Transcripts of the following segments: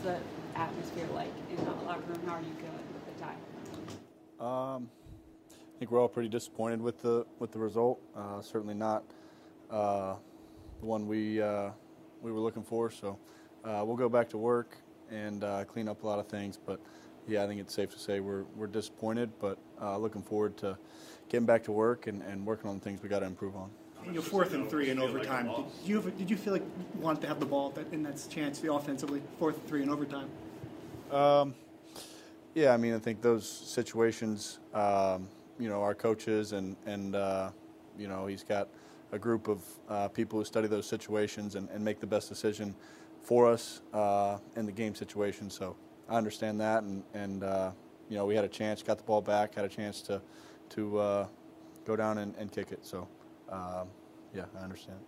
what's the atmosphere like in the locker room? How are you feeling with the tie? Um, I think we're all pretty disappointed with the with the result. Uh, certainly not uh, the one we uh, we were looking for. So uh, we'll go back to work and uh, clean up a lot of things. But yeah, I think it's safe to say we're we're disappointed, but uh, looking forward to getting back to work and, and working on the things we got to improve on. In your fourth and three in overtime, did you did you feel like you wanted to have the ball in that chance, the offensively, fourth and three in overtime? Um, yeah, I mean, I think those situations, um, you know, our coaches and and uh, you know, he's got a group of uh, people who study those situations and, and make the best decision for us uh, in the game situation. So I understand that, and and uh, you know, we had a chance, got the ball back, had a chance to to uh, go down and, and kick it. So um, yeah, I understand.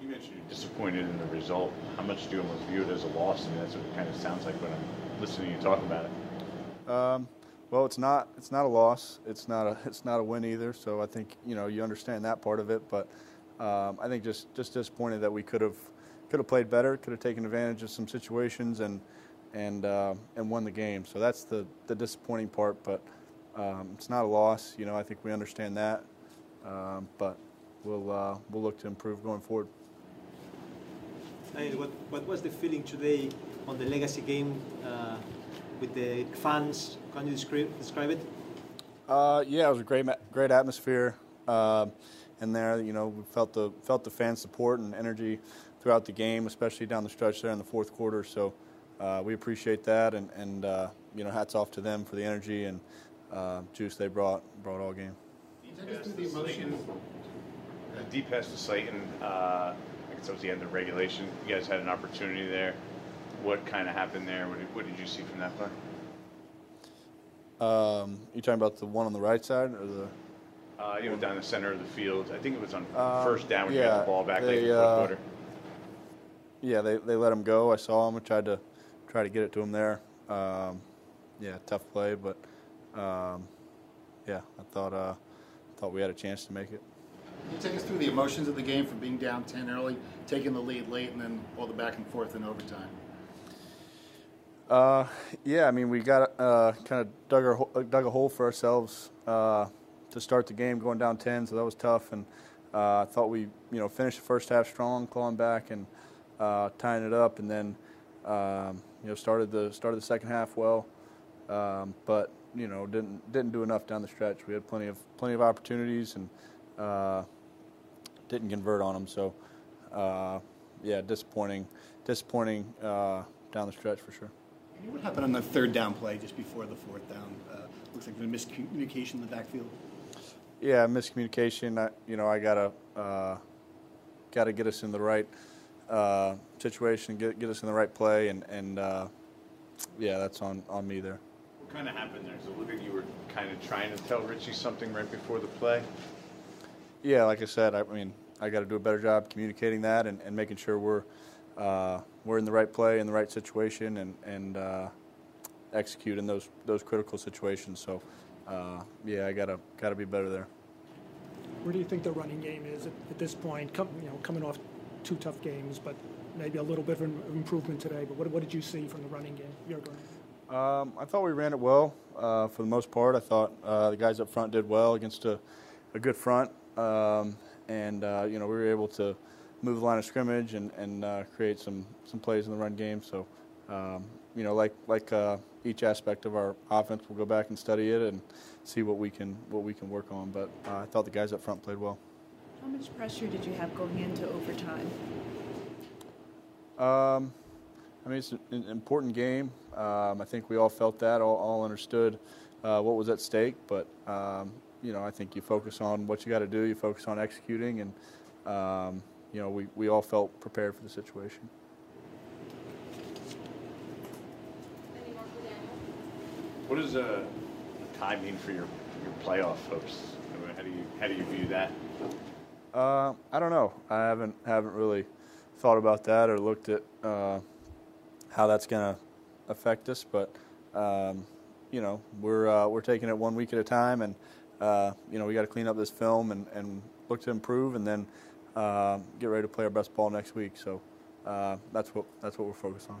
You mentioned you're disappointed in the result. How much do you almost view it as a loss? I mean, that's what it kind of sounds like when I'm listening to you talk about it. Um, well, it's not it's not a loss. It's not a it's not a win either. So I think you know you understand that part of it. But um, I think just just disappointed that we could have could have played better, could have taken advantage of some situations and and uh, and won the game. So that's the the disappointing part. But um, it's not a loss. You know, I think we understand that. Um, but we'll uh, we'll look to improve going forward. What, what was the feeling today on the legacy game uh, with the fans? Can you describe, describe it? Uh, yeah, it was a great great atmosphere uh, in there. You know, we felt the felt the fan support and energy throughout the game, especially down the stretch there in the fourth quarter. So uh, we appreciate that, and, and uh, you know, hats off to them for the energy and uh, juice they brought brought all game. Deep past the site, and uh, I guess that was the end of regulation. You guys had an opportunity there. What kind of happened there? What did, what did you see from that play? Um, you talking about the one on the right side or the? Uh, you know, down the center of the field. I think it was on Uh, first down when you yeah, got the ball back late in the fourth uh, quarter. Yeah, they, they let him go. I saw him. I tried to try to get it to him there. Um, yeah, tough play, but um, yeah, I thought uh, thought we had a chance to make it. Can you take us through the emotions of the game from being down 10 early, taking the lead late, and then all the back and forth in overtime? Uh, yeah, I mean, we got uh, kind of dug, our, dug a hole for ourselves uh, to start the game, going down 10, so that was tough. And uh, I thought we, you know, finished the first half strong, clawing back and uh, tying it up, and then, um, you know, started the started the second half well, um, but you know, didn't didn't do enough down the stretch. We had plenty of plenty of opportunities and uh, didn't convert on them. So, uh, yeah, disappointing, disappointing uh, down the stretch for sure. What happened on the third down play just before the fourth down? Uh, looks like a miscommunication in the backfield. Yeah, miscommunication. I, you know, I gotta uh, gotta get us in the right uh, situation, get get us in the right play, and and uh, yeah, that's on on me there. What kind of happened there? So it looked like you were kind of trying to tell Richie something right before the play. Yeah, like I said, I mean, I got to do a better job communicating that and, and making sure we're uh, we're in the right play, in the right situation, and and uh, execute in those those critical situations. So, uh, yeah, I gotta gotta be better there. Where do you think the running game is at, at this point? You know, coming off two tough games, but maybe a little bit of an improvement today. But what, what did you see from the running game? Your Um, I thought we ran it well uh, for the most part. I thought uh, the guys up front did well against a, a good front, um, and uh, you know we were able to move the line of scrimmage and, and uh, create some some plays in the run game. So um, you know, like like uh, each aspect of our offense, we'll go back and study it and see what we can what we can work on. But uh, I thought the guys up front played well. How much pressure did you have going into overtime? Um, I mean, it's an important game. Um, I think we all felt that, all, all understood uh, what was at stake. But um, you know, I think you focus on what you got to do. You focus on executing, and um, you know, we, we all felt prepared for the situation. What does a, a tie mean for your, your playoff hopes? How do you how do you view that? Uh, I don't know. I haven't haven't really thought about that or looked at uh, how that's going to affect us. But um, you know, we're uh, we're taking it one week at a time, and uh, you know, we got to clean up this film and, and look to improve, and then uh, get ready to play our best ball next week. So uh, that's what that's what we're focused on.